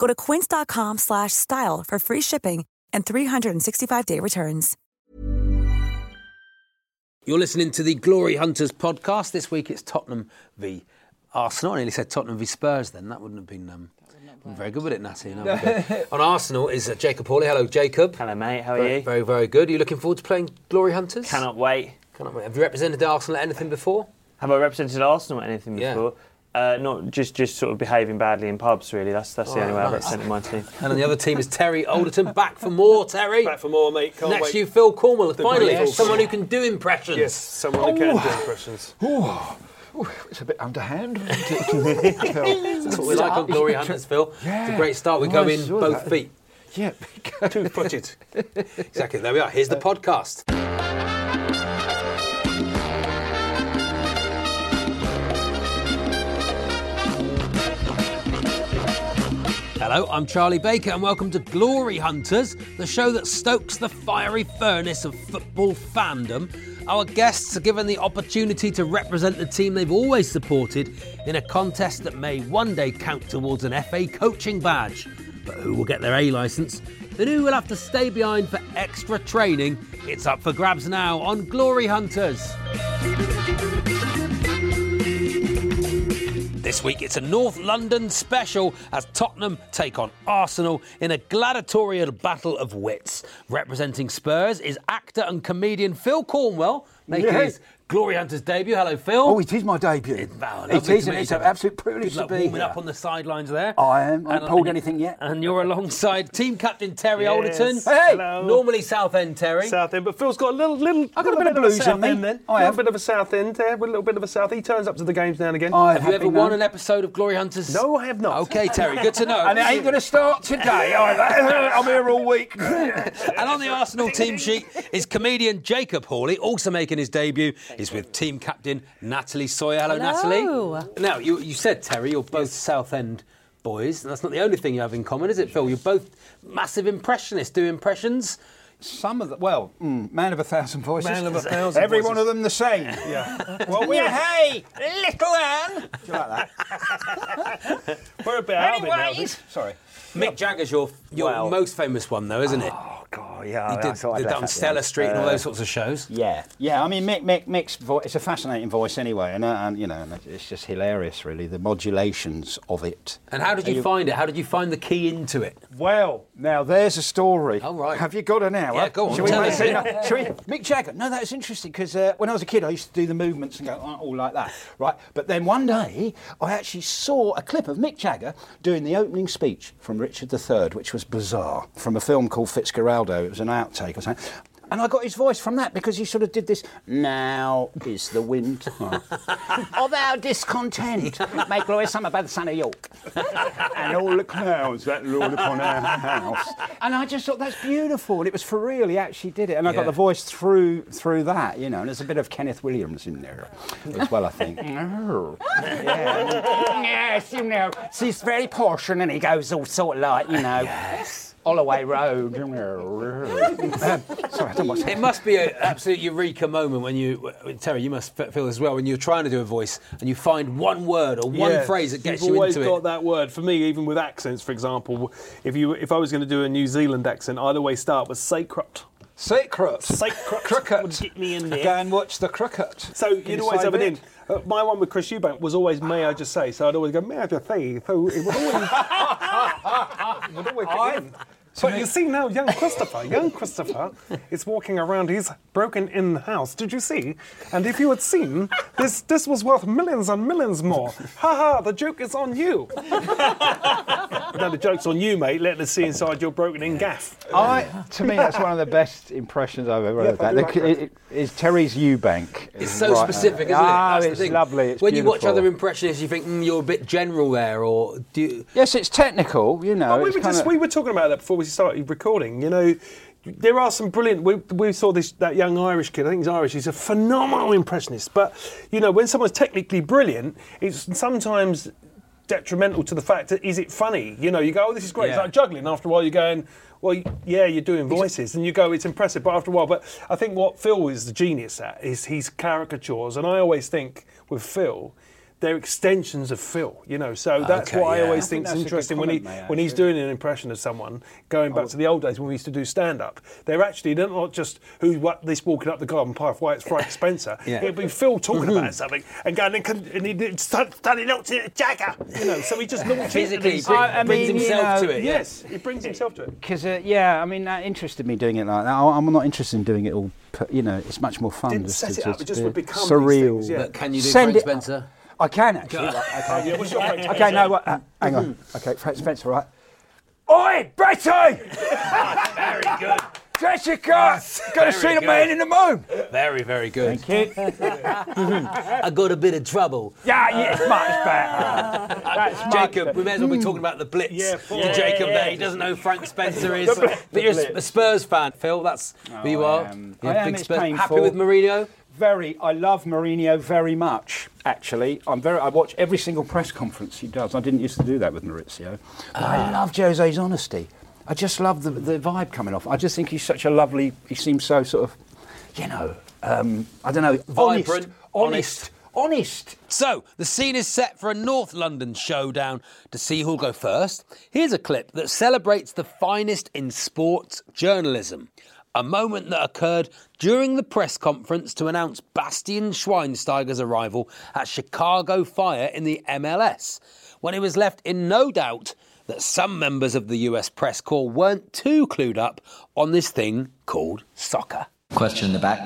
Go to quince.com slash style for free shipping and 365-day returns. You're listening to the Glory Hunters podcast. This week it's Tottenham v Arsenal. I nearly said Tottenham v Spurs then. That wouldn't have been, um, been very good, would it, Natty? No. On Arsenal is uh, Jacob Hawley. Hello, Jacob. Hello, mate. How are very, you? Very, very good. Are you looking forward to playing Glory Hunters? Cannot wait. Cannot wait. Have you represented Arsenal at anything before? Have I represented Arsenal at anything Yeah. before? Uh, not just just sort of behaving badly in pubs. Really, that's that's the Oh, only way I've nice. represented my team. And on the other team is Terry Alderton. Back for more, Terry. Back for more, mate. Can't Next wait. to you, Phil Cornwell. Finally, brilliant Phil someone who can do impressions. Yes, someone who can do impressions. Ooh, It's a bit underhand. That's what we like on Glory Hunters, Phil. It's a great start. We Oh, go in saw both that. feet. yeah. Two footed. Exactly. There we are. Here's the podcast. Hello, I'm Charlie Baker, and welcome to Glory Hunters, the show that stokes the fiery furnace of football fandom. Our guests are given the opportunity to represent the team they've always supported in a contest that may one day count towards an FA coaching badge. But who will get their A licence? And who will have to stay behind for extra training? It's up for grabs now on Glory Hunters. This week it's a North London special as Tottenham take on Arsenal in a gladiatorial battle of wits. Representing Spurs is actor and comedian Phil Cornwell making Yeah. his Glory Hunters debut. Hello, Phil. Oh, it is my debut. It's- wow, it lovely is, to and it's an absolute privilege Good to luck be warming here. up on the sidelines there. I am. I haven't pulled and- anything yet. And you're alongside team captain Terry Yes. Alderton. Hey! Hello. Normally Southend Terry. South end, but Phil's got a little, little, I've got a little bit of blues in me. end then. I a little have. bit of a south end there, with a little bit of a south. He turns up to the games now and again. I have you ever been won known. an episode of Glory Hunters? No, I have not. Okay, Terry, good to know. And it ain't going to start today either. I'm here all week. And on the Arsenal team sheet is comedian Jacob Hawley, also making his debut. He's with team captain Natalie Sawyer. Hello, Natalie. Now, you, you said, Terry, you're both Southend boys. And that's not the only thing you have in common, is it, Phil? You're both massive impressionists, do impressions. Some of the, well, mm, man of a thousand voices. Man of a thousand Every voices. one of them the same. Yeah. well, we're, hey, little Anne. Do you like that? we're a bit out of it now. Sorry. Mick Jagger's your, your Well- most famous one, though, isn't it? Oh, God, yeah. He did, did that on Stella. Street and all Uh, those sorts of shows. Yeah, yeah. I mean, Mick, Mick, Mick's voice, it's a fascinating voice anyway, and, uh, and you know, and it's just hilarious, really, the modulations of it. And how did you, find it? How did you find the key into it? Well, now there's a story. Oh, right. Have you got an hour? Yeah, go on, Shall we make us. it? No, shall we? Mick Jagger. No, that's interesting because uh, when I was a kid, I used to do the movements and go oh, all like that, right? But then one day, I actually saw a clip of Mick Jagger doing the opening speech from Richard III, which was bizarre, from a film called Fitzcarraldo. It was an outtake or something. And I got his voice from that because he sort of did this. Now is the wind of our discontent. Make glorious summer by the sun of York. and all the clouds that lord upon our house. And I just thought that's beautiful. And it was for real. He actually did it. And I Yeah. got the voice through through that, you know. And there's a bit of Kenneth Williams in there as well, I think. yeah. Yes, you know. She's very posh, and then he goes all sort of like, you know. Holloway Road. um, sorry, I don't watch It must be an absolute eureka moment when you, Terry, you must feel as well when you're trying to do a voice and you find one word or one Yeah, phrase that gets You've You've always got that word. For me, even with accents, for example, if you if I was going to do a New Zealand accent, I'd always start with sacred. Secret. Sacred Cricket. would get me in there. Go and watch the cricket. So Can you'd you always have it in. Uh, my one with Chris Eubank was always "May I just say?" So I'd always go "May I just say?" So it would always, it would always get in. But you see now, young Christopher, young Christopher is walking around. He's broken in the house. Did you see? And if you had seen, this this was worth millions and millions more. Ha ha! The joke is on you. no, the joke's on you, mate. Let us see inside your broken-in gaff. I, to me, that's one of the best impressions I've ever heard. I That do like The- that. it- it- is Terry's Eubank. It's so right specific, there. isn't it? Ah, That's it's lovely. It's when you watch other impressionists, you think mm, you're a bit general there, or do you, Yes, it's technical. You know, Oh, we were just kinda- we were talking about that before we started recording. You know, there are some brilliant. We, we saw this that young Irish kid. I think he's Irish. He's a phenomenal impressionist. But you know, when someone's technically brilliant, it's sometimes detrimental to the fact that is it funny? You know, you go, oh, this is great. It's like juggling. After a while, you're going. Well, yeah, you're doing voices, and you go, it's impressive. But after a while, but I think what Phil is the genius at is his caricatures, and I always think with Phil, they're extensions of Phil. You know, so that's Okay, what I yeah. always I think think is that's a interesting when he mate, when he's doing an impression of someone, going back to the old days when we used to do stand up, they're actually they're not just who what this walking up the garden path, why it's Frank Spencer. Yeah. It'd be Phil talking about something and going and, con- and he study looked at Jagger, you know. So he just launched physically into bring, these- I- I brings mean, you himself know, to it? yeah. He brings himself to it. Because uh, yeah, I mean that interested me doing it like that. I- I'm not interested in doing it all. per- You know, it's much more fun. Didn't just set to, it up, it just be would become these surreal. things, yeah. But can you do Send Frank it- Spencer? I can actually. right, okay. Oh, yeah, what's your Frank okay, no, what, uh, hang on. Okay, Frank Spencer, right? Oi, Betty! Very good. Jessica! Gonna see the good. man in the moon. Very, very good. Thank you. I got a bit of trouble. Yeah, yeah, it's much better. That's much Jacob, better. we may as well be talking about the Blitz Yeah, to yeah, Jacob yeah. there. He doesn't know who Frank Spencer is. but you're a Spurs fan, Phil. That's who you I are. am. You're I a am, big it's Spurs. Happy with Mourinho? Very, I love Mourinho very much. Actually, I'm very. I watch every single press conference he does. I didn't used to do that with Mauricio. But I love Jose's honesty. I just love the, the vibe coming off. I just think he's such a lovely. He seems so sort of, you know, um, I don't know, Vibrant, honest, honest, honest. So, the scene is set for a North London showdown. to see who'll go first? Here's a clip that celebrates the finest in sports journalism. A moment that occurred during the press conference to announce Bastian Schweinsteiger's arrival at Chicago Fire in the MLS, when he was left in no doubt that some members of the US press corps weren't too clued up on this thing called soccer. Question in the back.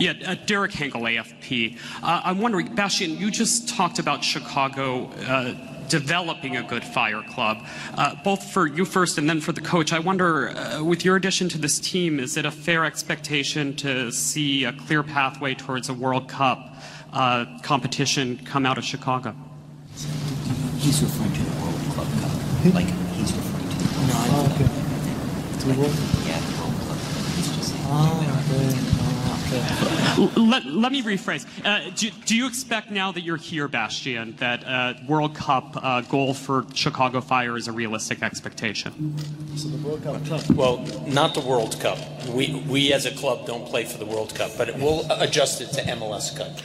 Yeah, uh, Derek Hankel, AFP. Uh, I'm wondering, Bastian, you just talked about Chicago uh, developing a good fire club, uh, both for you first and then for the coach. I wonder, uh, with your addition to this team, is it a fair expectation to see a clear pathway towards a World Cup uh, competition come out of Chicago? He's referring to the World Club Cup. Like he's referring to. No, I okay. Like, yeah, the World Club Cup. He's just saying. L- Let, let me rephrase. Uh, do, do you expect now that you're here, Bastian, that uh, World Cup uh, goal for Chicago Fire is a realistic expectation? Well, not the World Cup. We, we as a club don't play for the World Cup, but we'll adjust it to MLS Cup.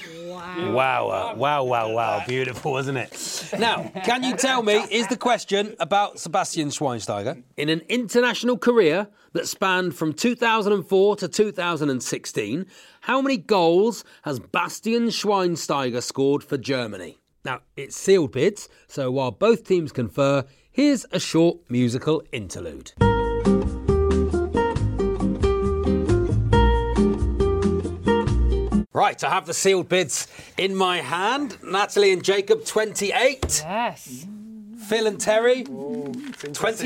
Wow, uh, wow, wow, wow. Beautiful, isn't it? Now, can you tell me, is the question about Sebastian Schweinsteiger? In an international career that spanned from 2004 to 2016, how many goals has Bastian Schweinsteiger scored for Germany? Now, it's sealed bids, so while both teams confer, here's a short musical interlude. Right, I have the sealed bids in my hand. Natalie and Jacob, 28. Yes. Phil and Terry, 29. Both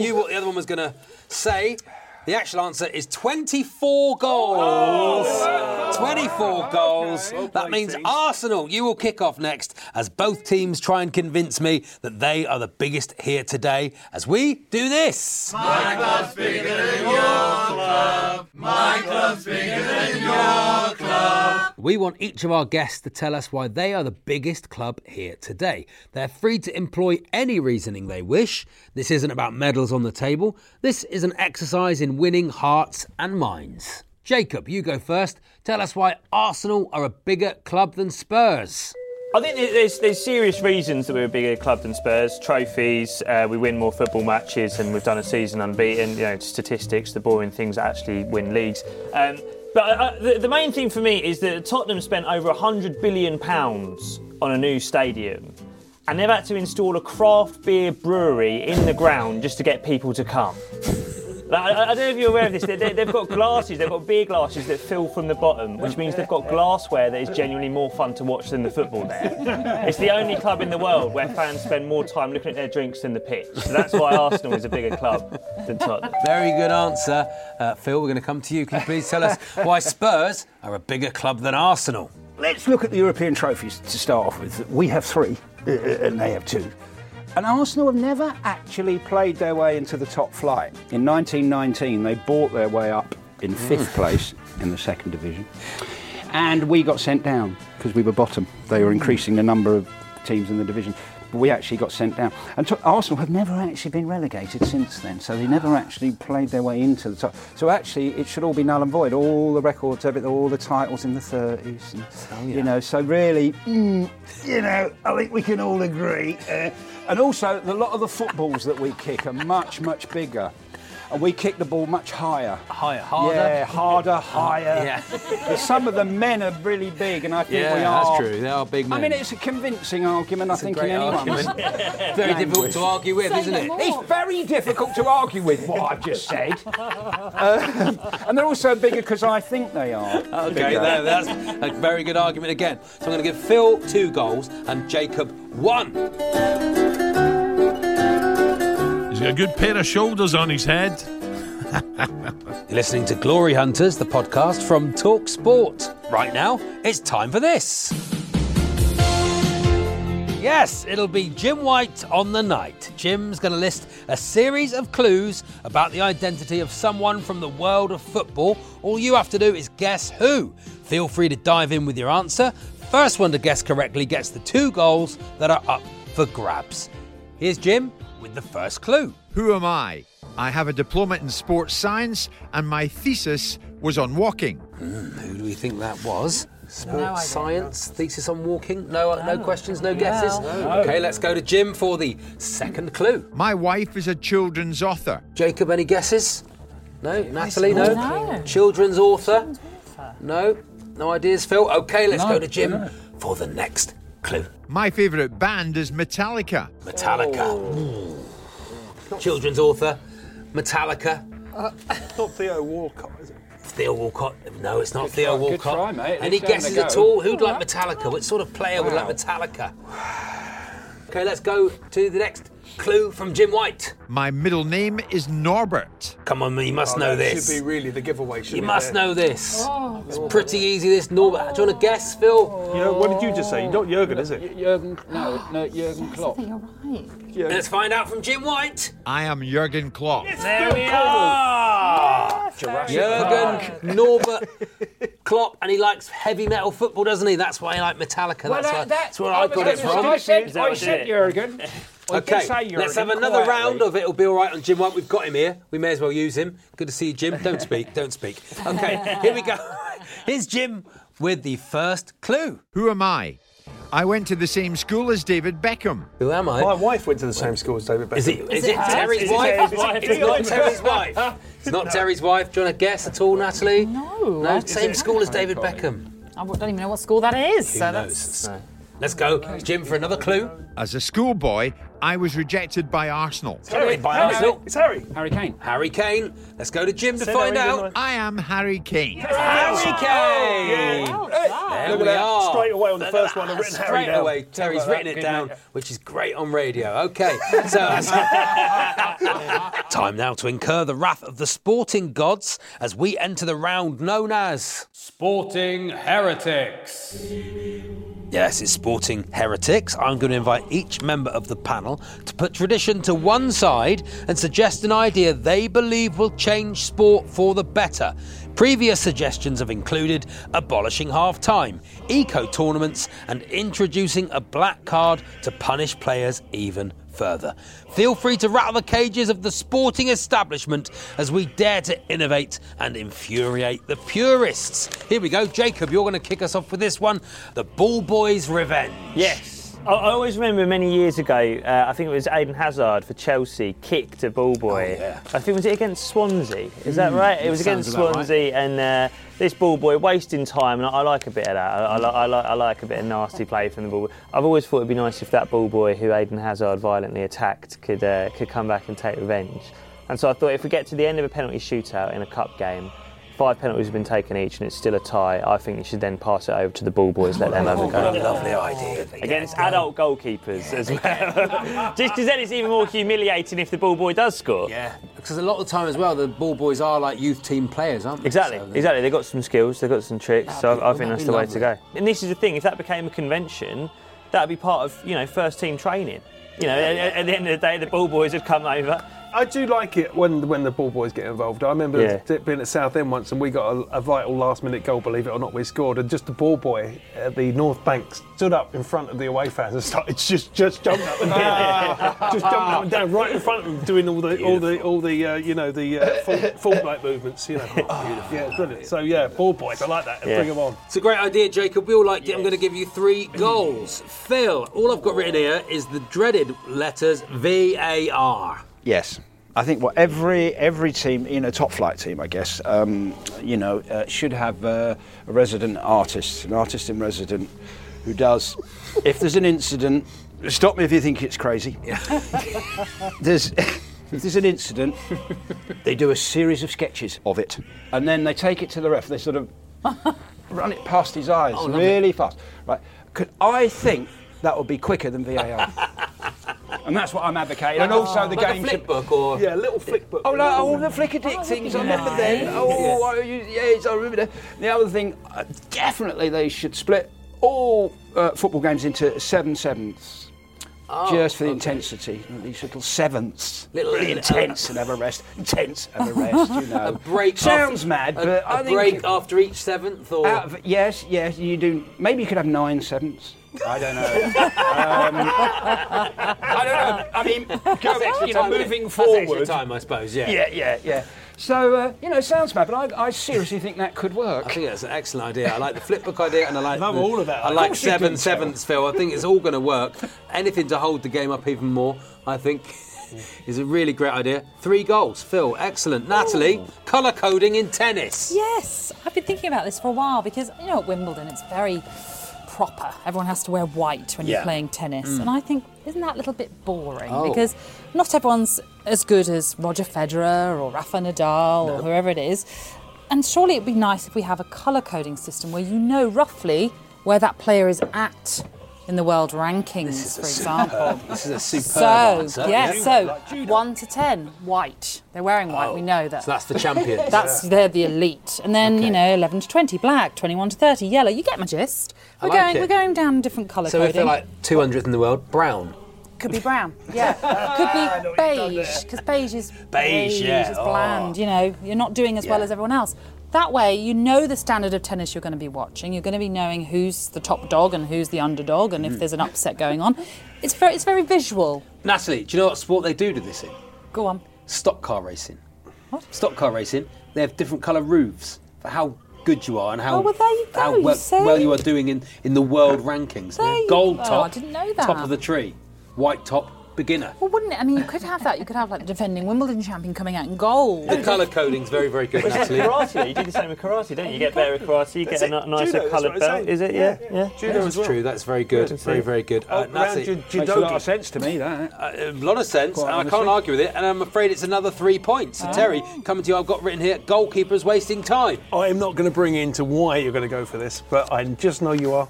knew what the other one was going to say. The actual answer is 24 goals. 24 goals. That means Arsenal, you will kick off next as both teams try and convince me that they are the biggest here today as we do this. Michael Figgling World Club. Michael Figgling Your Club. We want each of our guests to tell us why they are the biggest club here today. They're free to employ any reasoning they wish. This isn't about medals on the table. This is an exercise in winning hearts and minds. Jacob, you go first. Tell us why Arsenal are a bigger club than Spurs. I think there's, there's serious reasons that we're a bigger club than Spurs. Trophies, uh, we win more football matches, and we've done a season unbeaten. You know, statistics, the boring things that actually win leagues. Um, but uh, the, the main thing for me is that Tottenham spent over 100 billion pounds on a new stadium. and they've had to install a craft beer brewery in the ground just to get people to come. Like, I, I don't know if you're aware of this. They, they, they've got glasses. They've got beer glasses that fill from the bottom, which means they've got glassware that is genuinely more fun to watch than the football. There, it's the only club in the world where fans spend more time looking at their drinks than the pitch. So that's why Arsenal is a bigger club than Tottenham. Very good answer. Uh, Phil, we're going to come to you. Can you please tell us why Spurs are a bigger club than Arsenal? Let's look at the European trophies to start off with. We have three, uh, and they have two. And Arsenal have never actually played their way into the top flight. In 1919, they bought their way up in mm. fifth place in the second division. And we got sent down because we were bottom. They were mm. increasing the number of teams in the division. But we actually got sent down. And to- Arsenal have never actually been relegated since then. So they never actually played their way into the top. So actually, it should all be null and void. All the records, everything, all the titles in the 30s. And, You know, so really, mm, you know, I think we can all agree. Uh, and also, a lot of the footballs that we kick are much, much bigger. And we kick the ball much higher. Higher, harder? Yeah, harder, higher. Yeah. But some of the men are really big, and I think Yeah, we are. that's true. They are big I mean, it's a convincing argument, I It's a think, great in anyone's argument. Very difficult to argue with, isn't it? It's very difficult to argue with what I've just said. Um, and they're also bigger because I think they are. Okay, bigger. that- that's a very good argument again. So I'm going to give Phil two goals and Jacob one. Got a good pair of shoulders on his head. You're listening to Glory Hunters, the podcast from Talk Sport. Right now, it's time for this. Yes, it'll be Jim White on the night. Jim's going to list a series of clues about the identity of someone from the world of football. All you have to do is guess who. Feel free to dive in with your answer. First one to guess correctly gets the two goals that are up for grabs. Here's Jim with the first clue. Who am I? I have a diploma in sports science, and my thesis was on walking. Hmm, who do we think that was? Sports idea. science thesis on walking. No, uh, no questions, no guesses. Okay, let's go to Jim for the second clue. My wife is a children's author. Jacob, any guesses? No, Natalie, no. No. Children's author. No, no ideas. Phil. Okay, let's No, go to Jim no. for the next clue. My favourite band is Metallica. Metallica. Oh. Hmm. Children's author. Metallica. Uh, not Theo Walcott, is it? Theo Walcott. No, it's not Theo try- good Walcott. try, mate. Any Let's guesses at all? Who'd like Metallica? What sort of player would like Metallica? Okay, let's go to the next clue from Jim White. My middle name is Norbert. Come on, you must Oh, know this. Should be really the giveaway. You shouldn't must it? know this. Oh. It's pretty easy. This Norbert. Do you want to guess, Phil? You know, what did you just say? You're Not Jurgen, is it? Jurgen, no, no, Jurgen I Klopp. think you're right. Let's find out from Jim White. I am Jurgen Klopp. There we are. Jurgen Norbert Klopp, and he likes heavy metal football, doesn't he? That's why he likes Metallica. that's, why, that's where I got it from. I said, Is that I said? Jurgen. I did Okay, say let's have another quietly. round of it. It'll be all right on Jim White. We've got him here. We may as well use him. Good to see you, Jim. Don't speak. Don't speak. Okay, here we go. Here's Jim with the first clue. Who am I? I went to the same school as David Beckham. Who am I? My wife went to the same school as David Beckham. Is it, is it her? Terry's Is it wife? Terry's wife? It's not Terry's wife. It's not Terry's wife. Do you want to guess at all, Natalie? No. No, same school as David Beckham. I don't even know what school that is. Who so knows? that's Let's go, Jim, for another clue. As a schoolboy, I was rejected by Arsenal. Harry. By Arsenal. It's Harry. Harry Kane. Harry Kane. Let's go to Jim to Said find Harry, out. didn't I am Harry Kane. Harry Kane. well done. There Look we at that. are. Straight away on the first one. I've written Harry Straight down. away, Terry's about written it down, which is great on radio. Okay, so time now to incur the wrath of the sporting gods as we enter the round known as Sporting Heretics. Yes, it's Sporting Heretics. I'm going to invite each member of the panel to put tradition to one side and suggest an idea they believe will change sport for the better. Previous suggestions have included abolishing half time, eco tournaments, and introducing a black card to punish players even further. Feel free to rattle the cages of the sporting establishment as we dare to innovate and infuriate the purists. Here we go. Jacob, you're going to kick us off with this one The Ball Boys Revenge. Yes. I, I always remember many years ago, uh, I think it was Eden Hazard for Chelsea, kicked a ball boy. Oh, yeah. I think, was it against Swansea? Is that Mm, right? It was against Swansea, and uh, this ball boy wasting time, and I, I like a bit of that. I, li- I, like, I like a bit of nasty play from the ball boy. I've always thought it'd be nice if that ball boy who Eden Hazard violently attacked could, uh, could come back and take revenge. And so I thought if we get to the end of a penalty shootout in a cup game, five penalties have been taken each and it's still a tie, I think you should then pass it over to the ball boys, let them have a go. Lovely idea. Against adult goalkeepers as well. Just because then it's even more humiliating if the ball boy does score. Yeah, because a lot of the time as well, the ball boys are like youth team players, aren't they? Exactly, So exactly. They've got some skills, they've got some tricks, so I, I think that's the way to go. And this is the thing, if that became a convention, that would be part of, you know, first team training. You know, at, at the end of the day, the ball boys would come over. I do like it when when the ball boys get involved. I remember Yeah. being at Southend once and we got a, a vital last minute goal, believe it or not, we scored and just the ball boy at the North Bank stood up in front of the away fans and started just just jumping up and down, just jumping up and down right in front of them, doing all the all the all the uh, you know the uh, full, Fortnite movements. You know, yeah, brilliant. So yeah, ball boys, I like that. Bring them on. It's a great idea, Jacob. We all liked it. I'm going to give you three goals. Phil, all I've got written here is the dreaded letters VAR. Yes. I think what every every team in a top flight team, I guess, um, you know, uh, should have uh, a resident artist, an artist in resident, who does. If there's an incident, stop me if you think it's crazy. there's. If there's an incident, they do a series of sketches of it, and then they take it to the ref. They sort of run it past his eyes Oh, really fast. Right? Could I think that would be quicker than VAR? and that's what I'm advocating. and also the like a game flip should- book or Yeah, little flick book. Oh, no, all the flicker dick things. I remember then. Oh, I yes, I remember that. The other thing, uh, definitely they should split all uh, football games into seven sevenths. Just for the intensity, these little sevenths, Little- really intense and have a rest, intense have a rest. You know, A break. sounds after, mad, a, but a I think break after each seventh, or of, yes, yes, you do. Maybe you could have nine sevenths. I don't know. um, I don't know. I mean, go, you know, moving That's extra forward. time, I suppose. Yeah. Yeah, yeah, yeah. So uh, you know, it sounds mad, but I, I seriously think that could work. I think that's an excellent idea. I like the flip book idea, and I like Love the- all of that. I Of like course seven sevenths, Phil. I think it's all going to work. Anything to hold the game up even more, I think, is a really great idea. Three goals, Phil. Excellent. Natalie, colour coding in tennis. Yes, I've been thinking about this for a while because you know at Wimbledon it's very proper. Everyone has to wear white when Yeah. you're playing tennis, and I think isn't that a little bit boring Oh. because not everyone's as good as Roger Federer or Rafa Nadal or whoever it is. And surely it'd be nice if we have a colour coding system where you know roughly where that player is at in the world rankings, for example. This is a superb So, answer. yeah, so 1 to 10, white. They're wearing white, we oh, know that. So that's the champion. That's they're the elite, and then Okay. you know eleven to twenty black, twenty one to thirty yellow. You get my gist. We're like going it. we're going down different colour so if they're like 200th in the world, brown. Could be brown, yeah. Ah, could be beige because beige is Beige, yeah. is Oh. bland. You know, you're not doing as well as everyone else. That way, you know the standard of tennis you're going to be watching. You're going to be knowing who's the top dog and who's the underdog, and if mm. there's an upset going on, it's very it's very visual. Natalie, do you know what sport they do to this in? Go on. Stock car racing. What? Stock car racing. They have different colour roofs for how good you are and how Oh, well, there you go, how well, see? well you are doing in, in the world rankings. There you Gold go. top. I didn't know that. Top of the tree. White top. Beginner. Well, wouldn't it? I mean, you could have that. You could have like the defending Wimbledon champion coming out in gold. The colour coding's very, very good, Natalie. karate. You do the same with karate, don't you? You get better at karate, you get a That's ni- it. nicer Judo, that's coloured what I'm belt. saying. Is it? Yeah, yeah. Judo That's as well. true. That's very good. Very, very good. Uh, Around Natalie, ju- Makes a lot judogi. of sense to me. That. uh, a lot of sense. Quite and I can't honestly. argue with it. And I'm afraid it's another three points. So Terry, coming to you, I've got written here: goalkeepers wasting time. I am not going to bring into why you're going to go for this, but I just know you are.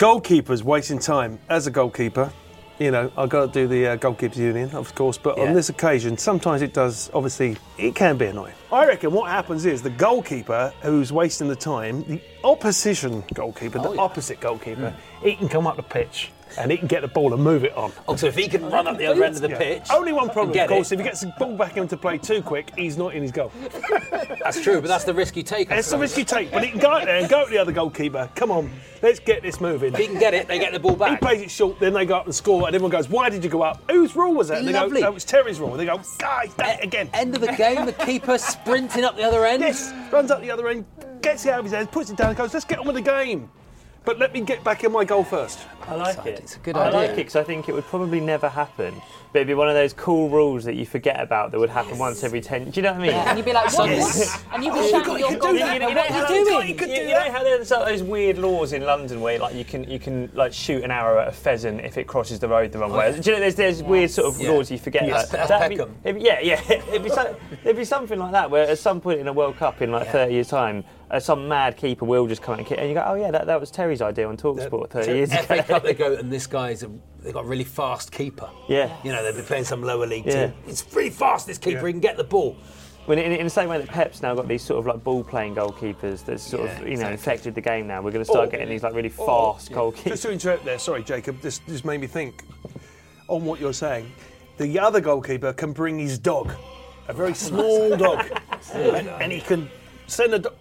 Goalkeepers wasting time. As a goalkeeper, you know, I've got to do the uh, goalkeepers union, of course, but Yeah. on this occasion, sometimes it does, obviously, it can be annoying. I reckon what happens is the goalkeeper who's wasting the time, the opposition goalkeeper, the opposite goalkeeper, he can come up the pitch and he can get the ball and move it on. Oh, so if he can run up the other end of the Yeah. pitch, Only one problem, of course, it. if he gets the ball back into play too quick, he's not in his goal. That's true, but that's the risk you take. It's the risk you take, but he can go out there and go to the other goalkeeper. Come on, let's get this moving. If he can get it, they get the ball back. He plays it short, then they go up and score, and everyone goes, "Why did you go up? Whose rule was that?" And they Lovely. go, "Oh, it was Terry's rule." And they go, "Guys, it again." End of the game, the keeper sprinting up the other end. Yes, runs up the other end, gets it out of his hands, puts it down, and goes, "Let's get on with the game." But let me get back in my goal first. I like side. it. It's a good I idea. I like it because I think it would probably never happen. But it'd be one of those cool rules that you forget about that would happen once every ten. Do you know what I mean? Yeah, and you'd be like, what? Yes. And you'd be oh, You shouting got- your you goal. do that. You know, You know what how are you doing? You, you know how there's like those weird laws in London where like you can you can like shoot an arrow at a pheasant if it crosses the road the wrong way. Do you know there's there's weird sort of Yeah. laws you forget. Yes, that. that's That'd be- it'd be- yeah, yeah. It'd be, so, it'd be something like that where at some point in a World Cup in like 30 years time, uh, some mad keeper will just come out and kick, and you go, oh yeah, that, that was Terry's idea on Talksport 30 years ago. Cup, they go, and this guy's a, they've got a really fast keeper. Yeah. You know, they've been playing some lower league Yeah. team. It's pretty fast, this keeper, he can get the ball. When in, in the same way that Pep's now got these sort of like ball playing goalkeepers that's sort Yeah, of you know exactly. infected the game now. We're going to start Or- getting these like really or- fast yeah. goalkeepers. Just to interrupt there, sorry, Jacob. This just made me think on what you're saying. The other goalkeeper can bring his dog, a very small dog, and, and he can send a dog.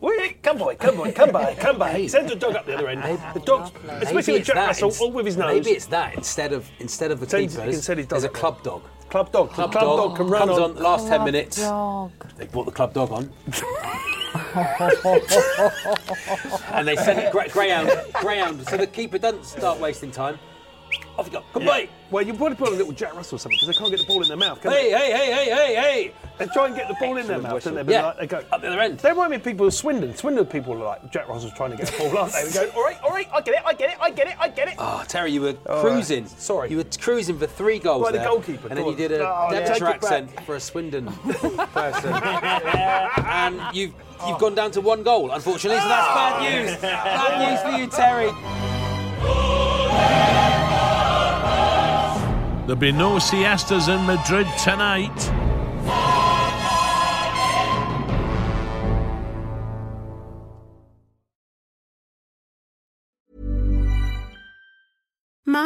Wait, come boy, come boy, come by, come by. He sends a dog up the other end. The dog's, especially Maybe with it's Jack that Russell, all with his nose. Maybe it's that instead of instead of the Sends- he keepers, can send his dog there's a up there. club dog. Club dog. Club, Club dog, dog can run comes on. on the last ten Club minutes. dog. They brought the club dog on, and they send it grey- greyhound, greyhound, so the keeper doesn't start wasting time. Off you go. Come Yeah. Well, you probably put a little Jack Russell or something because they can't get the ball in their mouth. Can Hey, they? hey, hey, hey, hey, hey! They try and get the ball in their mouth, don't they? But Yeah, like, they go up the other end. They remind me of people with Swindon. Swindon people are like Jack Russell's trying to get a ball, aren't they? They go, all right, all right, I get it, I get it, I get it, I get it. Oh, Terry, you were cruising. sorry. You were cruising for three goals By the there, goalkeeper, and then you on. did a Oh, yeah. Devonshire it accent for a Swindon person, and you've you've gone down to one goal, unfortunately. So that's bad news. Bad news for you, Terry. There'll be no siestas in Madrid tonight.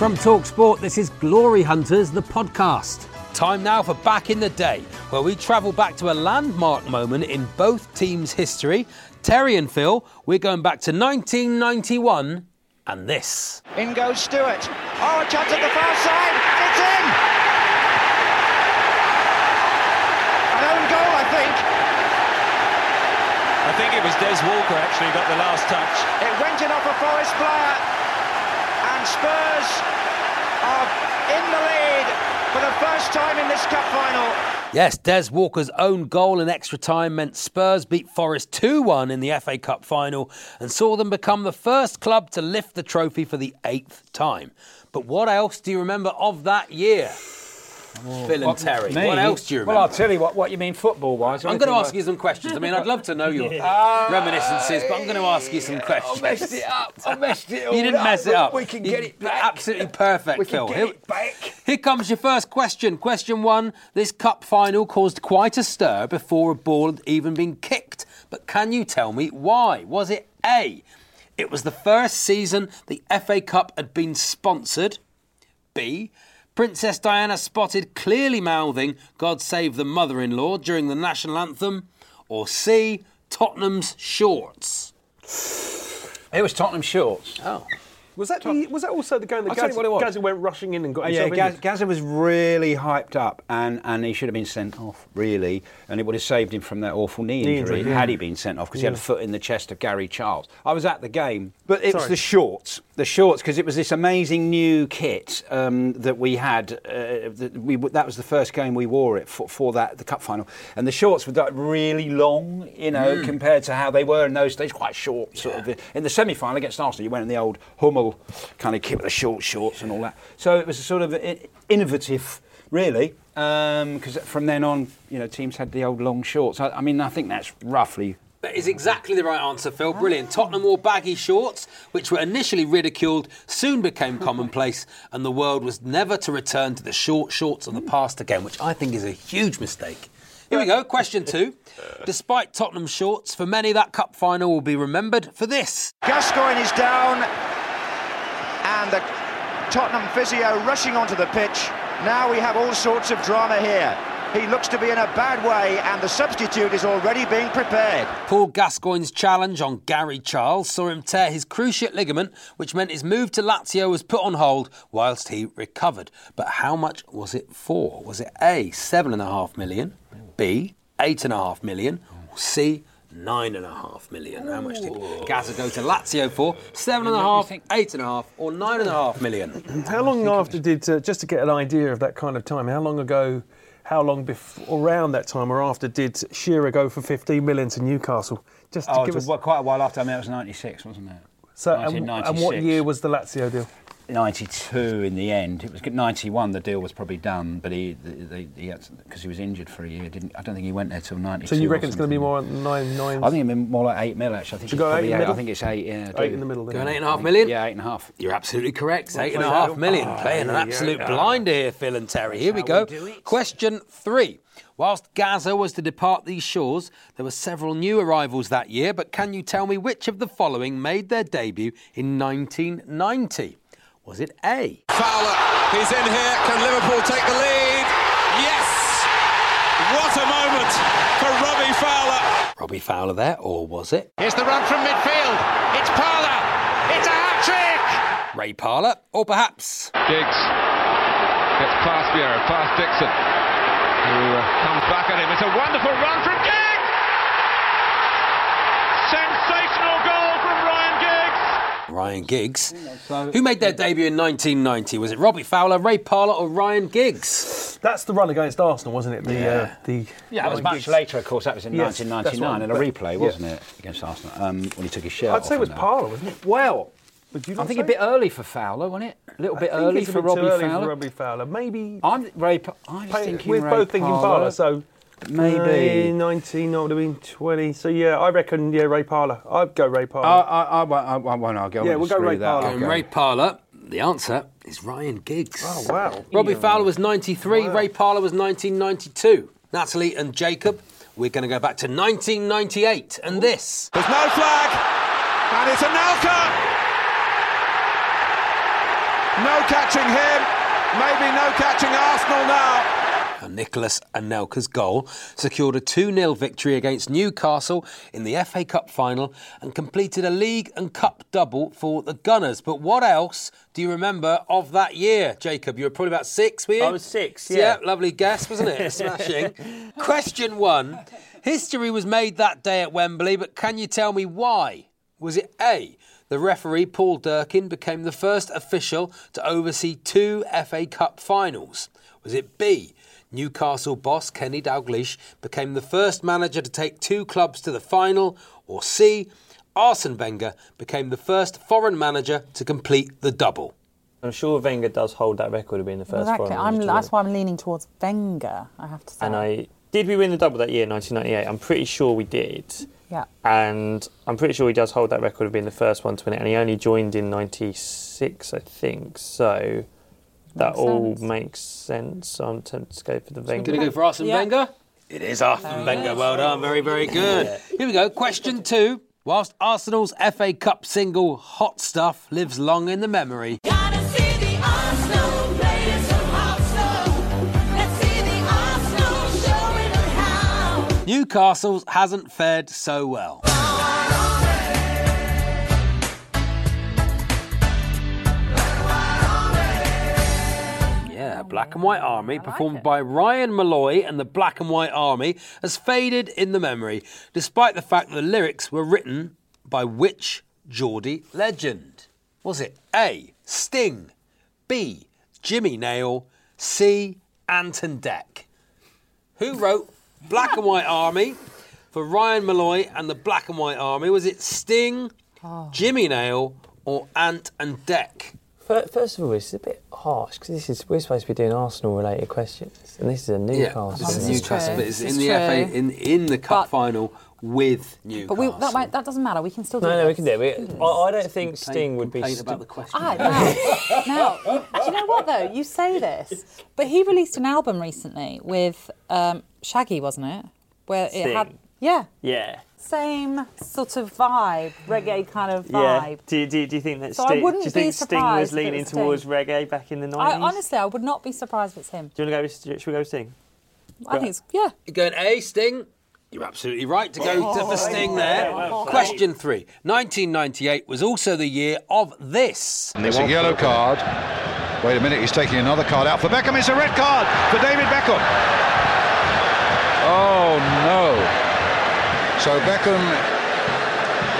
From Talksport, this is Glory Hunters, the podcast. Time now for Back in the Day, where we travel back to a landmark moment in both teams' history. Terry and Phil, we're going back to 1991 and this. In goes Stewart. Oh, a chance at the far side. It's in. An own goal, I think. I think it was Des Walker actually got the last touch. It went in off a Forest player. And Spurs are in the lead for the first time in this cup final. Yes, Des Walker's own goal in extra time meant Spurs beat Forest 2 1 in the FA Cup final and saw them become the first club to lift the trophy for the eighth time. But what else do you remember of that year? Oh, Phil and What, Terry, me? what else do you remember? Well, I'll tell you what, what you mean football wise. I'm going to ask you some questions. I mean, I'd love to know your reminiscences, but I'm going to ask you some questions. I messed it up. I messed it all You didn't mess it up. We can You- get it back. Absolutely perfect, We can Phil. get Here- it back. Here comes your first question. Question one. This cup final caused quite a stir before a ball had even been kicked. But can you tell me why? Was it A? It was the first season the FA Cup had been sponsored. B. Princess Diana spotted clearly mouthing God Save the Mother in Law during the national anthem? Or C. Tottenham's shorts? It was Tottenham shorts. Oh. Was that the, was that also the game that I'll tell you Gaz, what was. Gazza went rushing in and got Oh, yeah, himself Gaz, injured? Gazza was really hyped up, and, and he should have been sent off, really, and it would have saved him from that awful knee Knee injury, injury, yeah. had he been sent off because he had a foot in the chest of Gary Charles. I was at the game, but it was the shorts, the shorts, because it was this amazing new kit um, that we had. Uh, that, we, that was the first game we wore it for, for that the cup final, and the shorts were like really long, you know, Mm. compared to how they were in those days, quite short. Sort of in the semi-final against Arsenal, you went in the old Hummel kind of kit with the short shorts and all that. So it was a sort of innovative, really, because from then on, you know, teams had the old long shorts. I, I mean, I think that's roughly. That is exactly the right answer, Phil. Brilliant. Oh. Tottenham wore baggy shorts, which were initially ridiculed, soon became commonplace, and the world was never to return to the short shorts of the past again, which I think is a huge mistake. Here we go, question two. Despite Tottenham shorts, for many that cup final will be remembered for this. Gascoigne is down, and the Tottenham physio rushing onto the pitch. Now we have all sorts of drama here. He looks to be in a bad way, and the substitute is already being prepared. Paul Gascoigne's challenge on Gary Charles saw him tear his cruciate ligament, which meant his move to Lazio was put on hold whilst he recovered. But how much was it for? Was it A, seven and a half million, B, eight and a half million, or C, nine and a half million? How much did Gazza go to Lazio for? Seven and a half, eight and a half, or nine and a half million? How long after did, uh, just to get an idea of that kind of time, how long ago, how long before, around that time or after did Shearer go for 15 million to Newcastle? Just to Oh, give it was us. quite a while after. I mean, it was '96, wasn't it? So, and, and what year was the Lazio deal? 92 in the end. It was 91. The deal was probably done, but he, they, he because he was injured for a year. Didn't I don't think he went there till 92. So you reckon it's going to be more nine nine? I think it'd be more like eight mil actually. I think Should it's go eight probably in the middle? I think it's eight. Yeah, Eight in the middle. Going eight and a half million? Yeah, eight and a half. You're absolutely correct. Well Eight and a played, half Adam. million. Oh, Playing an absolute blind blinder here, Phil and Terry. Here we go. we. Question three. Whilst Gazza was to depart these shores, there were several new arrivals that year, but can you tell me which of the following made their debut in 1990? Was it A? Fowler, he's in here. Can Liverpool take the lead? Yes! What a moment for Robbie Fowler. Robbie Fowler there, or was it Here's the run from midfield. It's Parlour. It's a hat trick. Ray Parlour, or perhaps Giggs gets past Vieira, past Dixon, who uh, comes back at him. It's a wonderful run from Giggs. Sensational goal from Ryan Giggs. Ryan Giggs? Who made their debut in 1990? Was it Robbie Fowler, Ray Parlour, or Ryan Giggs? That's the run against Arsenal, wasn't it? The uh, the Yeah, that was much Giggs. later, of course. That was in Yes, 1999 right, in a replay, yeah. wasn't it, against Arsenal um, when he took his shirt I'd off. say it was and that. Parlour, wasn't it? Well, I not think a bit early for Fowler, wasn't it? A little bit early for bit Robbie too early Fowler. For Robbie Fowler, maybe. I'm Ray. I was Pay- thinking we're Ray both thinking Parlour, so maybe. uh, 19, I would have been 20. So yeah, I reckon yeah, Ray Parlour. I'd go Ray Parlour. I, I, I, won't- I, won't- I won't argue. I Yeah, won't we'll go disagree Ray with that. Parlour. I'll And go- Ray Parlour, the answer is Ryan Giggs. oh wow. Robbie Fowler was 93, Ray Parlour was 1992. Natalie and Jacob, we're going to go back to 1998 and this. There's no flag, and it's Anelka. No catching him. Maybe no catching Arsenal now. And Nicolas Anelka's goal secured a 2 0 victory against Newcastle in the FA Cup final and completed a league and cup double for the Gunners. But what else do you remember of that year, Jacob? You were probably about six, were you? I was six, yeah. lovely guess, wasn't it? Smashing. Question one History was made that day at Wembley, but can you tell me why? Was it A? The referee, Paul Durkin, became the first official to oversee two FA Cup finals. Was it B? Newcastle boss Kenny Dalglish became the first manager to take two clubs to the final. Or C? Arsene Wenger became the first foreign manager to complete the double. I'm sure Wenger does hold that record of being the first Exactly. foreign I'm, manager to that's win. why I'm leaning towards Wenger. I have to say. And I did we win the double that year, 1998? I'm pretty sure we did. Yeah. And I'm pretty sure he does hold that record of being the first one to win it. And he only joined in '96, I think. So that makes all sense. makes sense. So I'm tempted to go for the Wenger. Going to go for Arsene yeah. Wenger. It is Arsene Wenger. Well done. Very, very good. Here we go. Question two. Whilst Arsenal's FA Cup single "Hot Stuff" lives long in the memory. Newcastle's hasn't fared so well. Yeah, oh, Black and White Army, performed by Ryan Malloy and the Black and White Army, has faded in the memory, despite the fact that the lyrics were written by which Geordie legend? Was it A. Sting, B. Jimmy Nail, C. Ant and Dec? Who wrote Black and White Army for Ryan Malloy and the Black and White Army? Was it Sting, oh. Jimmy Nail, or Ant and Dec? Fir- First of all, it's a bit harsh because this is we're supposed to be doing Arsenal-related questions, and this is a Newcastle. this is one. Newcastle, but it's This in the true. FA in in the cup final with Newcastle. But we, that, might, that doesn't matter. We can still do No, no, we can do it. We- I, I don't think Sting would be. complain about the question. Ah, now, now, do you know what though? You say this, but he released an album recently with um, Shaggy, wasn't it? Where it had, Sting. Yeah, Yeah. same sort of vibe, reggae kind of Yeah. vibe. Do, you- do, you- do you think that So I Sting? wouldn't do you be think Sting surprised was if it leaning was Sting. towards reggae back in the I, nineties? honestly, I would not be surprised if it's him. Do you want to go? With, should we go with Sting? I think it's yeah. You're going A, Sting? You're absolutely right to go oh, to for Sting there. Oh, Question three. 1998 was also the year of this. And there's a yellow card. Wait a minute, he's taking another card out for Beckham. It's a red card for David Beckham. Oh no. So Beckham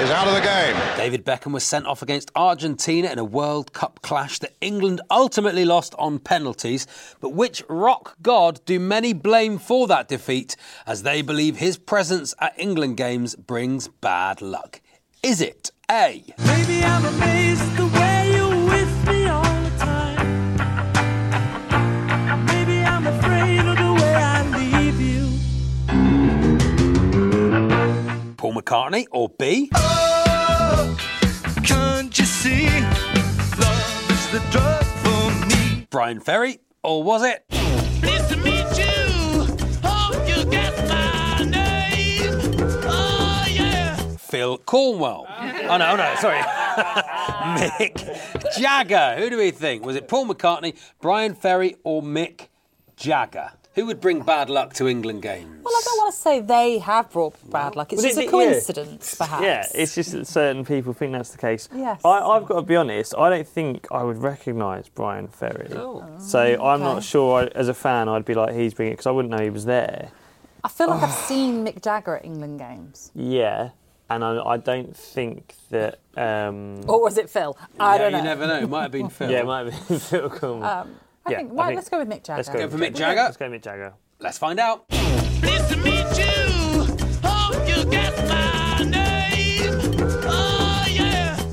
is out of the game. David Beckham was sent off against Argentina in a World Cup clash that England ultimately lost on penalties. But which rock god do many blame for that defeat, as they believe his presence at England games brings bad luck? Is it A? Paul McCartney or B? Oh, can't you see? Love is the drug for me. Bryan Ferry or was it Pleased you. You get my name. Oh, yeah. Phil Cornwell? Oh no, no, sorry. Mick Jagger. Who do we think? Was it Paul McCartney, Bryan Ferry, or Mick Jagger? Who would bring bad luck to England games? Well, I don't want to say they have brought bad luck. It's Well, just it- a yeah. coincidence, perhaps. Yeah, it's just that certain people think that's the case. Yes. I, I've got to be honest. I don't think I would recognise Bryan Ferry. So I'm not sure. I, as a fan, I'd be like, he's bringing it because I wouldn't know he was there. I feel like I've seen Mick Jagger at England games. Yeah, and I, I don't think that. Um, Or was it Phil? I Yeah, don't know. you never know. It might have been Phil. Yeah, it might have been Phil Cornwell. Um, I Yeah, think, I think- let's go with Mick Jagger. Let's go, Go with for Mick Jagger? Let's go with Mick Jagger. Let's find out. Oh.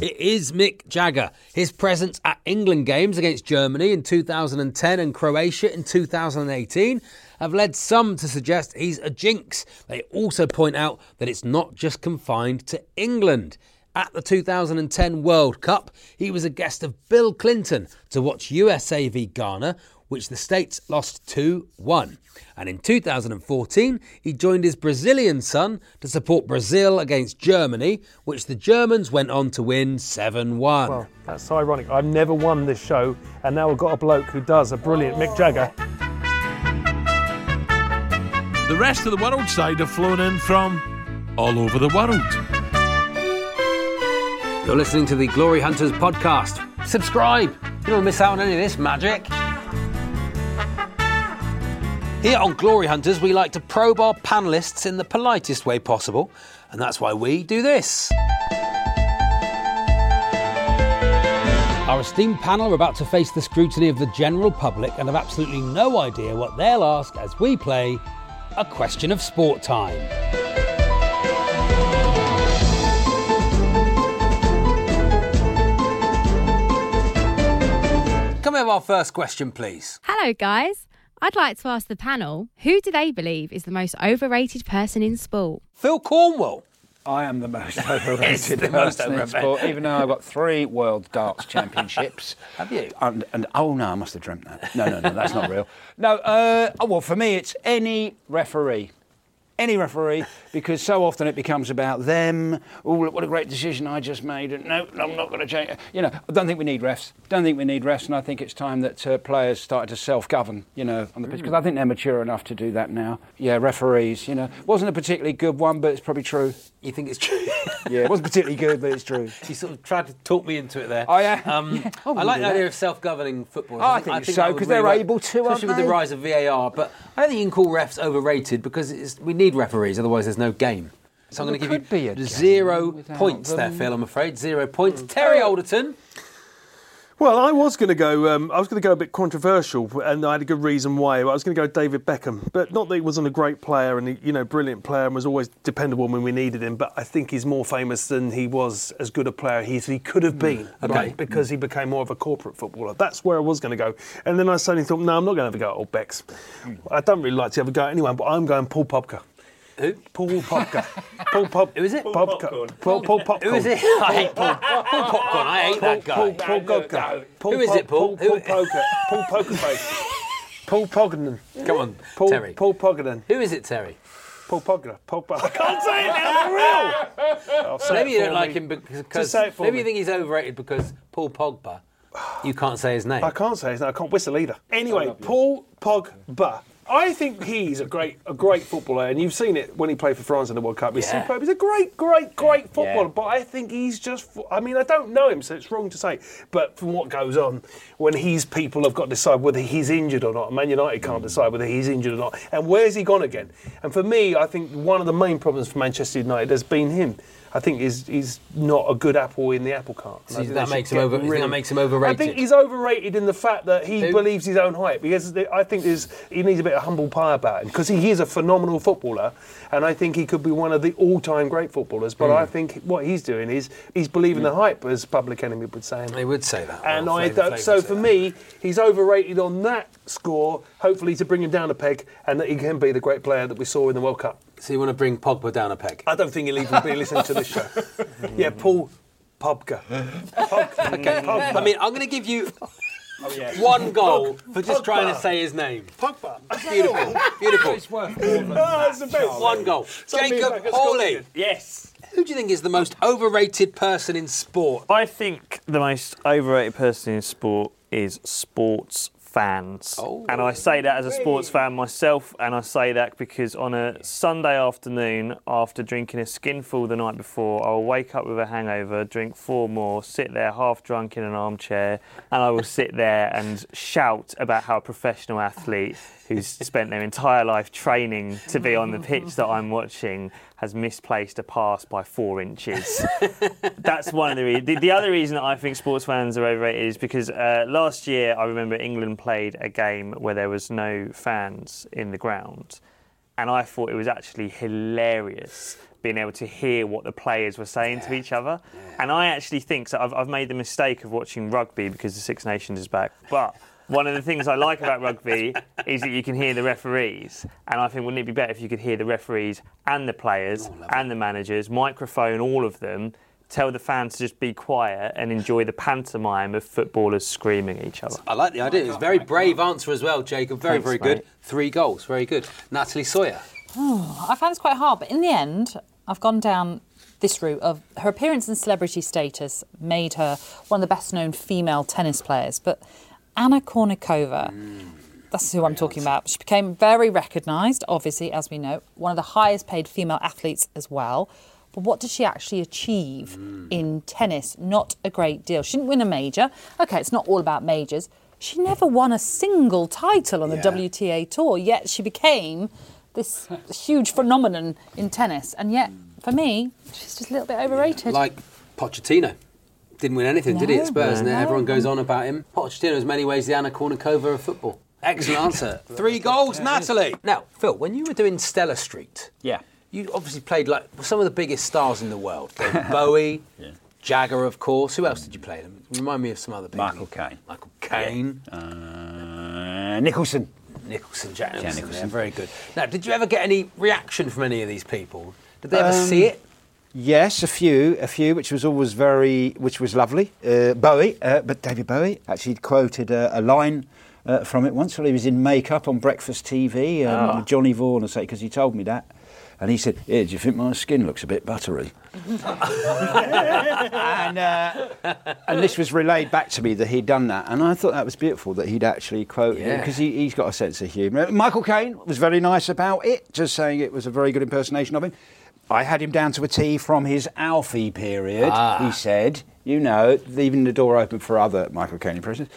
It is Mick Jagger. His presence at England games against Germany in 2010 and Croatia in 2018 have led some to suggest he's a jinx. They also point out that it's not just confined to England. At the 2010 World Cup, he was a guest of Bill Clinton to watch USA v Ghana, which the States lost 2 1. And in 2014, he joined his Brazilian son to support Brazil against Germany, which the Germans went on to win 7 1. Well, that's ironic. I've never won this show, and now I've got a bloke who does a brilliant Mick Jagger. The rest of the world side have flown in from all over the world. You're listening to the Glory Hunters podcast. Subscribe. You don't miss out on any of this magic. Here on Glory Hunters, we like to probe our panelists in the politest way possible, and that's why we do this. Our esteemed panel are about to face the scrutiny of the general public and have absolutely no idea what they'll ask as we play a question of sport time. Come have our first question, please? Hello, guys. I'd like to ask the panel who do they believe is the most overrated person in sport? Phil Cornwell. I am the most overrated the most person in sport, even though I've got three World Darts Championships. have you? And, and oh no, I must have dreamt that. No, no, no, that's not real. No, uh, oh, well, for me, it's any referee. Any referee because so often it becomes about them. Oh, look what a great decision I just made. And no, I'm not going to change. it. You know, I don't think we need refs. Don't think we need refs, and I think it's time that uh, players started to self-govern. You know, on the pitch because I think they're mature enough to do that now. Yeah, referees. You know, wasn't a particularly good one, but it's probably true. You think it's true? yeah, it wasn't particularly good, but it's true. You sort of tried to talk me into it there. Oh yeah. Um, Yeah, I I like the idea of self-governing football. Oh, I think so, because 'cause they're able to, especially with the rise of VAR. But I don't think you can call refs overrated because it's, we need referees, otherwise there's no game. So Well, I'm going to could be give a you game zero without points there. Phil. I'm afraid zero points. Hmm. Terry Alderton. Well, I was going to go. Um, I was going to go a bit controversial, and I had a good reason why. I was going to go David Beckham, but not that he wasn't a great player and he, you know, brilliant player and was always dependable when we needed him. But I think he's more famous than he was as good a player as he could have hmm. been, Okay. right? Because he became more of a corporate footballer. That's where I was going to go. And then I suddenly thought, no, I'm not going to have a go at old Becks. Hmm. I don't really like to have a go at anyone, but I'm going Paul Popka. Who? Paul Popka. Paul Pop. Who is it? Popka. Paul, Paul Popcorn. Who is it? I hate Paul. Paul Popcorn. I hate that guy. Paul, Paul Gogka. Paul Who is it, Paul? Paul, Who- Paul Poker. Paul Pokerface. Paul Pogden. Come on, Paul, Terry. Paul Pogden. Who is it, Terry? Paul Pogda. Paul Pogda. I can't say it now, for real. I'll say Maybe it you don't like him because say it for maybe me. you think he's overrated because Paul Pogba. You can't say his name. I can't say his name. I can't whistle either. Anyway, Paul Pogba. I think he's a great, a great footballer, and you've seen it when he played for France in the World Cup. He's Yeah. superb. He's a great, great, great footballer. Yeah. But I think he's just. I mean, I don't know him, so it's wrong to say. But from what goes on, when his people have got to decide whether he's injured or not, Man United can't mm. decide whether he's injured or not, and where's he gone again? And for me, I think one of the main problems for Manchester United has been him. I think he's, he's not a good apple in the apple cart. So I think think that makes him over- rid that makes him overrated. I think he's overrated in the fact that he Who? believes his own hype because I think there's, he needs a bit of humble pie about him because he is a phenomenal footballer and I think he could be one of the all-time great footballers. But Mm. I think what he's doing is he's believing the hype, as Public Enemy would say. They would say that. And Well, I Flavor don't, Flav so for that. me, he's overrated on that score. Hopefully, to bring him down a peg, and that he can be the great player that we saw in the World Cup. So you want to bring Pogba down a peg? I don't think he'll even be listening to this show. Yeah, Paul Pogba. Pog- Okay. Mm. Pogba. I mean, I'm going to give you Oh, yeah. one goal for just Pogba. trying to say his name. Pogba. Beautiful. Beautiful. It's worth more than Oh, that's the best. One goal. Something Jacob back at Hawley. Scotland. Yes. Who do you think is the most overrated person in sport? I think the most overrated person in sport is sports fans. Oh, and I say that as a sports fan myself, and I say that because on a Sunday afternoon, after drinking a skinful the night before, I will wake up with a hangover, drink four more, sit there half drunk in an armchair, and I will sit there and shout about how a professional athlete who's spent their entire life training to be on the pitch that I'm watching has misplaced a pass by four inches. That's one of the reasons. The, the other reason that I think sports fans are overrated is because uh, last year I remember England played a game where there was no fans in the ground, and I thought it was actually hilarious being able to hear what the players were saying to each other. And I actually think so. I've, I've made the mistake of watching rugby because the Six Nations is back, but. One of the things I like about rugby is that you can hear the referees, and I think wouldn't it be better if you could hear the referees and the players oh, and the managers, microphone all of them, tell the fans to just be quiet and enjoy the pantomime of footballers screaming at each other. I like the idea. It's a very brave answer as well, Jacob. Very, Thanks, very mate. good. Three goals. Very good. Natalie Sawyer. Oh, I found this quite hard, but in the end, I've gone down this route of her appearance and celebrity status made her one of the best known female tennis players. But Anna Kournikova, mm. that's who I'm talking about. She became very recognised, obviously, as we know, one of the highest paid female athletes as well. But what did she actually achieve mm. in tennis? Not a great deal. She didn't win a major. Okay, it's not all about majors. She never won a single title on the WTA tour, yet she became this huge phenomenon in tennis. And yet, mm. for me, she's just a little bit overrated. Like Pochettino. Didn't win anything, did he, at No. Spurs? And No. everyone goes on about him. Pochettino is in many ways the Anna Kournikova of football. Excellent answer. Three goals, Natalie. Now, Phil, when you were doing Stella Street, Yeah. you obviously played like some of the biggest stars in the world. David Bowie, Jagger, of course. Who else did you play? them? Remind me of some other people. Michael Caine. Michael Caine. Uh, Nicholson. Nicholson, Jack Jack Nicholson. Nicholson. Yeah, very good. Now, did you ever get any reaction from any of these people? Did they ever Um, see it? Yes, a few, a few, which was always very, which was lovely. Uh, Bowie, uh, but David Bowie actually quoted uh, a line uh, from it once while he was in makeup on breakfast TV, um, with Johnny Vaughan, or say, because he told me that. And he said, "Yeah, do you think my skin looks a bit buttery?" and, uh, and this was relayed back to me that he'd done that, and I thought that was beautiful that he'd actually quoted Yeah. because he, he's got a sense of humour. Michael Caine was very nice about it, just saying it was a very good impersonation of him. I had him down to a T from his Alfie period. Ah. He said, you know, leaving the door open for other Michael Caine impressions.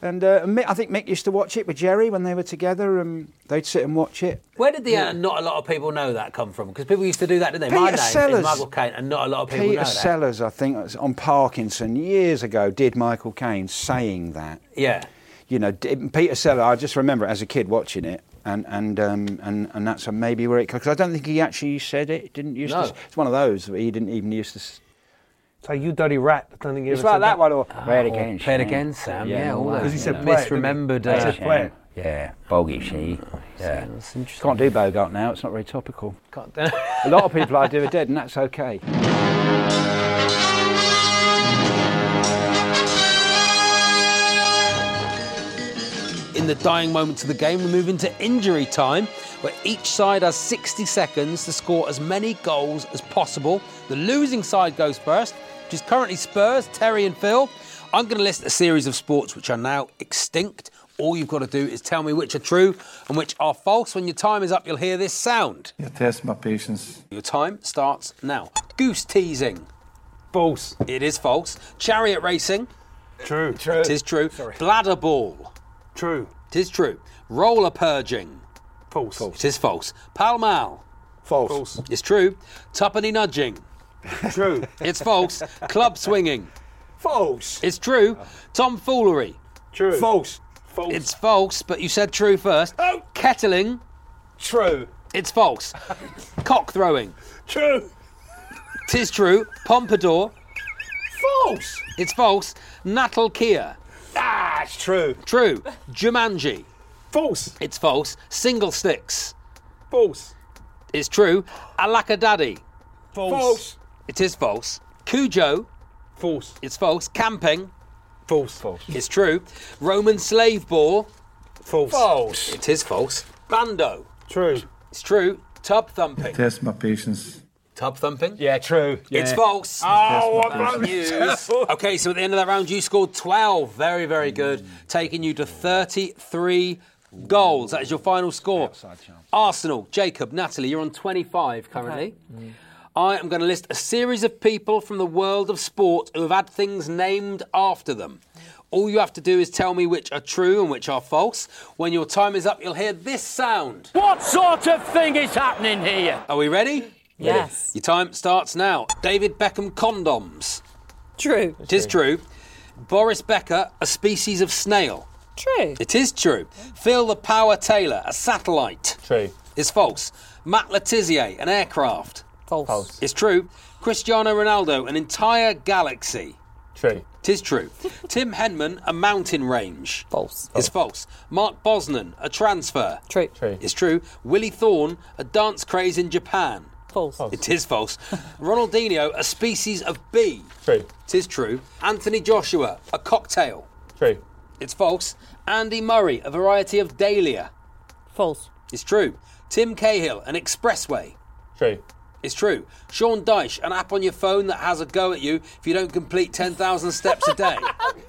And uh, Mick, I think Mick used to watch it with Jerry when they were together, and they'd sit and watch it. Where did the uh, not a lot of people know that come from? Because people used to do that, didn't they? Peter My name Sellers. is Michael Caine, and not a lot of people know Peter that. Sellers, I think, on Parkinson years ago, did Michael Caine saying that. Yeah. You know, Peter Sellers, I just remember as a kid watching it, and and um, and, and that's maybe where it because I don't think he actually said it. Didn't used No. It's one of those that he didn't even use to. s- So you dirty rat. I don't think you It's ever like said that one, or Oh, play it again. play it again, Sam. Yeah, all all that. that, Because he said you know. play it. Misremembered, He uh, said play it. Yeah, bogey, see. Yeah. That's interesting. Can't do Bogart now, it's not very topical. Can't do. a lot of people I do are dead, and that's okay. the dying moments of the game, we move into injury time, where each side has 60 seconds to score as many goals as possible. The losing side goes first, which is currently Spurs, Terry and Phil. I'm going to list a series of sports which are now extinct. All you've got to do is tell me which are true and which are false. When your time is up, you'll hear this sound. You test my patience. Your time starts now. Goose teasing. False. It is false. Chariot racing. True. True. It is true. Bladder ball. True. It is true. Roller purging. False. It is false. Pall Mall. False. False. It's true. Tuppenny nudging. True. It's false. Club swinging. False. It's true. Tomfoolery. True. False. False. It's false, but you said true first. Oh. Kettling. True. It's false. Cock throwing. True. Tis true. Pompadour. False. It's false. Natal Kia. Ah, it's true. True. Jumanji. False. It's false. Single sticks. False. It's true. Alakadaddy. False. False. It is false. Cujo. False. It's false. Camping. False. False. It's true. Roman slave ball. False. False. It is false. Bando. True. It's true. Tub thumping. Test my patience. Tub thumping. Yeah, true. It's false. Oh, what news. okay, so at the end of that round, you scored 12. Very, very good. Mm. Taking you to 33 goals. That is your final score. Arsenal, Jacob, Natalie, you're on 25 currently. Okay. Mm. I am going to list a series of people from the world of sport who have had things named after them. All you have to do is tell me which are true and which are false. When your time is up, you'll hear this sound. What sort of thing is happening here? Are we ready? Yes. Your time starts now. David Beckham condoms. True. It is true. Boris Becker, a species of snail. True. It is true. Phil the Power Taylor, a satellite. True. It's false. Matt Le Tissier, an aircraft. False. False. It's true. Cristiano Ronaldo, an entire galaxy. True. It is true. Tim Henman, a mountain range. False. It's false. Marc Bosman, a transfer. True. True. It's true. Willie Thorne, a dance craze in Japan. False. It is false. Ronaldinho, a species of bee. True. It is true. Anthony Joshua, a cocktail. True. It's false. Andy Murray, a variety of dahlia. False. It's true. Tim Cahill, an expressway. True. It's true. Sean Dyche, an app on your phone that has a go at you if you don't complete 10,000 steps a day.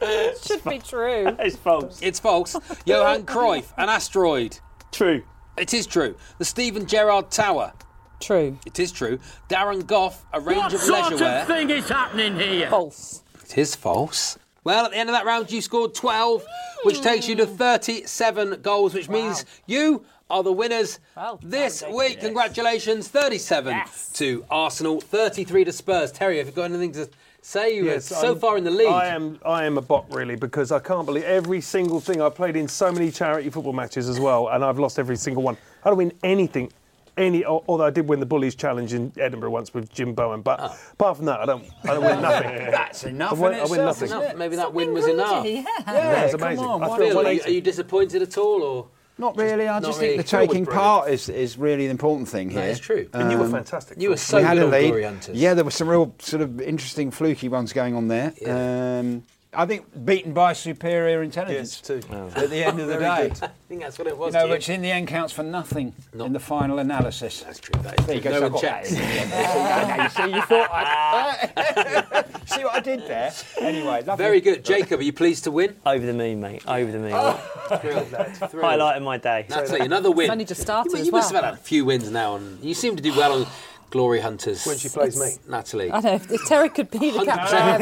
Should be true. It's false. It's false. Johan Cruyff, an asteroid. True. It is true. The Steven Gerrard Tower. True. It is true. Darren Gough, a range What of sort leisure wear. of thing is happening here? False. It is false. Well, at the end of that round, you scored 12, which takes you to 37 goals, which means you are the winners Well this done, week. Congratulations. 37 Yes. to Arsenal, 33 to Spurs. Terry, have you got anything to say? You Yes, so I'm- far in the lead. I am. I am a bot really because I can't believe every single thing. I've played in so many charity football matches as well, and I've lost every single one. I don't win anything. Any, although I did win the Bullseye Challenge in Edinburgh once with Jim Bowen, but Oh. apart from that, I don't. I don't win nothing. That's enough. I win, in I win nothing. isn't? Maybe that win was enough. Yeah. Yeah, it's come amazing. on, I feel are you, are you disappointed at all, or Not really. I Not just really. think the taking part is, is really the important thing here. That is true. and you were Um, fantastic. you were so we had good a on lead. Glory Hunters? Yeah, there were some real sort of interesting fluky ones going on there. Um, I think beaten by superior intelligence. too. Oh. At the end of the day. good. I think that's what it You was. know, Jim. which in the end counts for nothing in the final analysis. That's true. That is there you true. go. No so one checks. that in the end. you see, you thought I. see what I did there? Anyway, lovely. Very good. Jacob, are you pleased to win? Over the moon, mate. Over the moon. Oh. Thrilled, lad. Thrilled. Highlight of my day. Natalie, another win. It's only just started You, as you must have had a few wins now, and you seem to do well on Glory Hunters. When she plays me. Natalie. I know. If Terry could be the captain.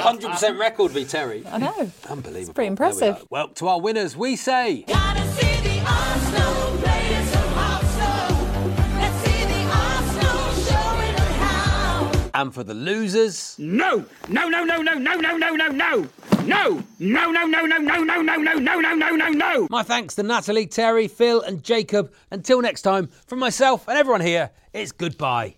Hundred percent record v Terry. I know. Unbelievable. It's pretty There we impressive. Well, to our winners, we say. And for the losers, No! No, no, no, no, no, no, no, no, no! No! No, no, no, no, no, no, no, no, no, no, no, no, no! my thanks to Natalie, Terry, Phil, and Jacob. Until next time, from myself and everyone here, it's goodbye.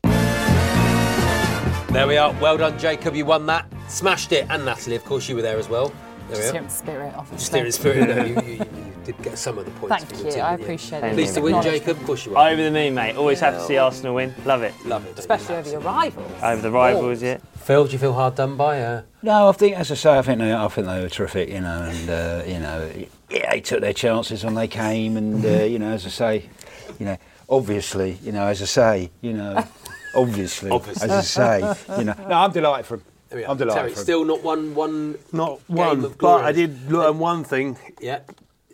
There we are. Well done, Jacob. You won that. Smashed it. And Natalie, of course, you were there as well. There we are. in spirit, obviously. Just there in spirit. No, you, you, you did get some of the points. Thank for you, team, I didn't appreciate it. Pleased to win, Jacob. Of course you are. Over the moon, mate. Always happy to see Arsenal win. Love it. Love it. Especially over your rivals. Over the rivals, yeah. Phil, do you feel hard done by? Uh, No, I think, as I say, I think they, I think they were terrific, you know, and uh, you know, yeah, they took their chances when they came, and uh, you know, as I say, you know, obviously, you know, as I say, you know, obviously, Obviously. as I say, you know, no, I'm delighted for him. there we. I'm delighted Terry, for him. still not one, one. Not game one, of but. I did learn one thing. Yeah.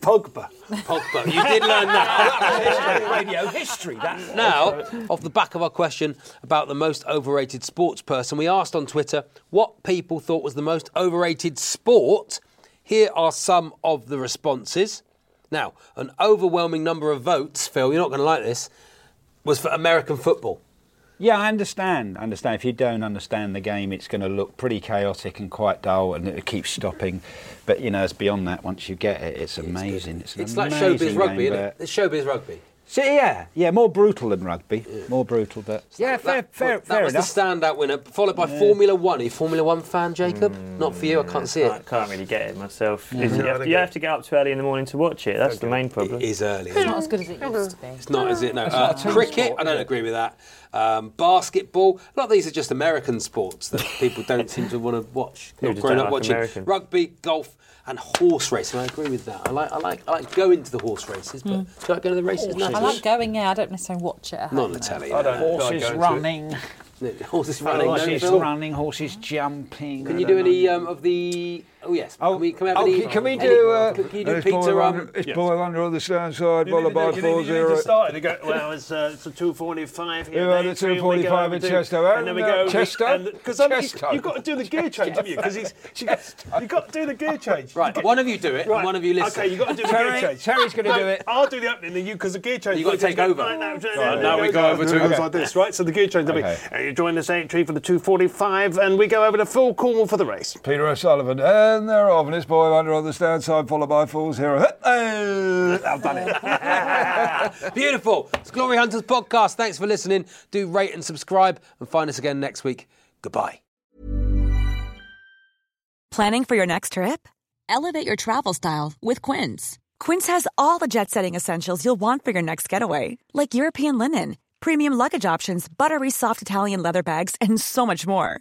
Pogba. Pogba. You did learn that. radio history. That Now, off the back of our question about the most overrated sports person, we asked on Twitter what people thought was the most overrated sport. Here are some of the responses. Now, an overwhelming number of votes, Phil, you're not going to like this, was for American football. Yeah, I understand. I understand. If you don't understand the game, it's going to look pretty chaotic and quite dull, and it keeps stopping. But you know, it's beyond that. Once you get it, it's amazing. It's, It's like showbiz rugby, game, isn't it? It's showbiz rugby. So, yeah, yeah, more brutal than rugby. More brutal, but yeah, fair, that, fair, that fair was enough. the standout winner, followed by Yeah. Formula One. Are you a Formula One fan, Jacob? Not for you, I can't see I it. can't really get it myself. Yeah. Is it- No, I you, have, get you have to get up too early in the morning to watch it. That's the main problem. It is early. It's not as good as it used to be. It's not, is it? No. Uh, not a team cricket, sport, I don't agree with that. Um, basketball, a lot of these are just American sports that people don't seem to want to watch. People Not just growing don't up like watching American. rugby, golf, and horse racing. I agree with that. I like, I like, I like going to the horse races, but Mm. do you like going to the races? I like going, yeah, I don't necessarily watch it Not on the telly. I don't no. Horses going to it. running, Horses running. horses Phil? running, horses jumping. Can you do any um, of the? Oh yes. Can we, can we have Oh, any? can, can we any- do? Uh, can, can you do it's Peter? boy Um, under, it's boy under on the stand side, You followed by to- you, need, four you need zero. to start it. You go, well, it's, uh, it's a 245 here. Yeah, and the 83, and we go 245 over in to- Chester, And then we and, go. uh, Chester? Because Chester. you've got to do the gear change, haven't you? Because you've got to do the gear change. Right, one of you do it, and one of you listen. Okay, you've got to do the gear change. Terry's gonna do it. I'll do the opening, then you, because the gear change. You've got to take over. Right, now, we go over to- It like this, right? So the gear change will be, Okay. uh, you join this entry for the 245, and we go over to Phil Cornwell for the race. Peter O'Sullevan, and they're off, and it's boy under on the stand side, followed by four zero. Hey, I've done it. Beautiful. It's Glory Hunters podcast. Thanks for listening. Do rate and subscribe, and find us again next week. Goodbye. Planning for your next trip? Elevate your travel style with Quince. Quince has all the jet setting essentials you'll want for your next getaway, like European linen, premium luggage options, buttery soft Italian leather bags, and so much more.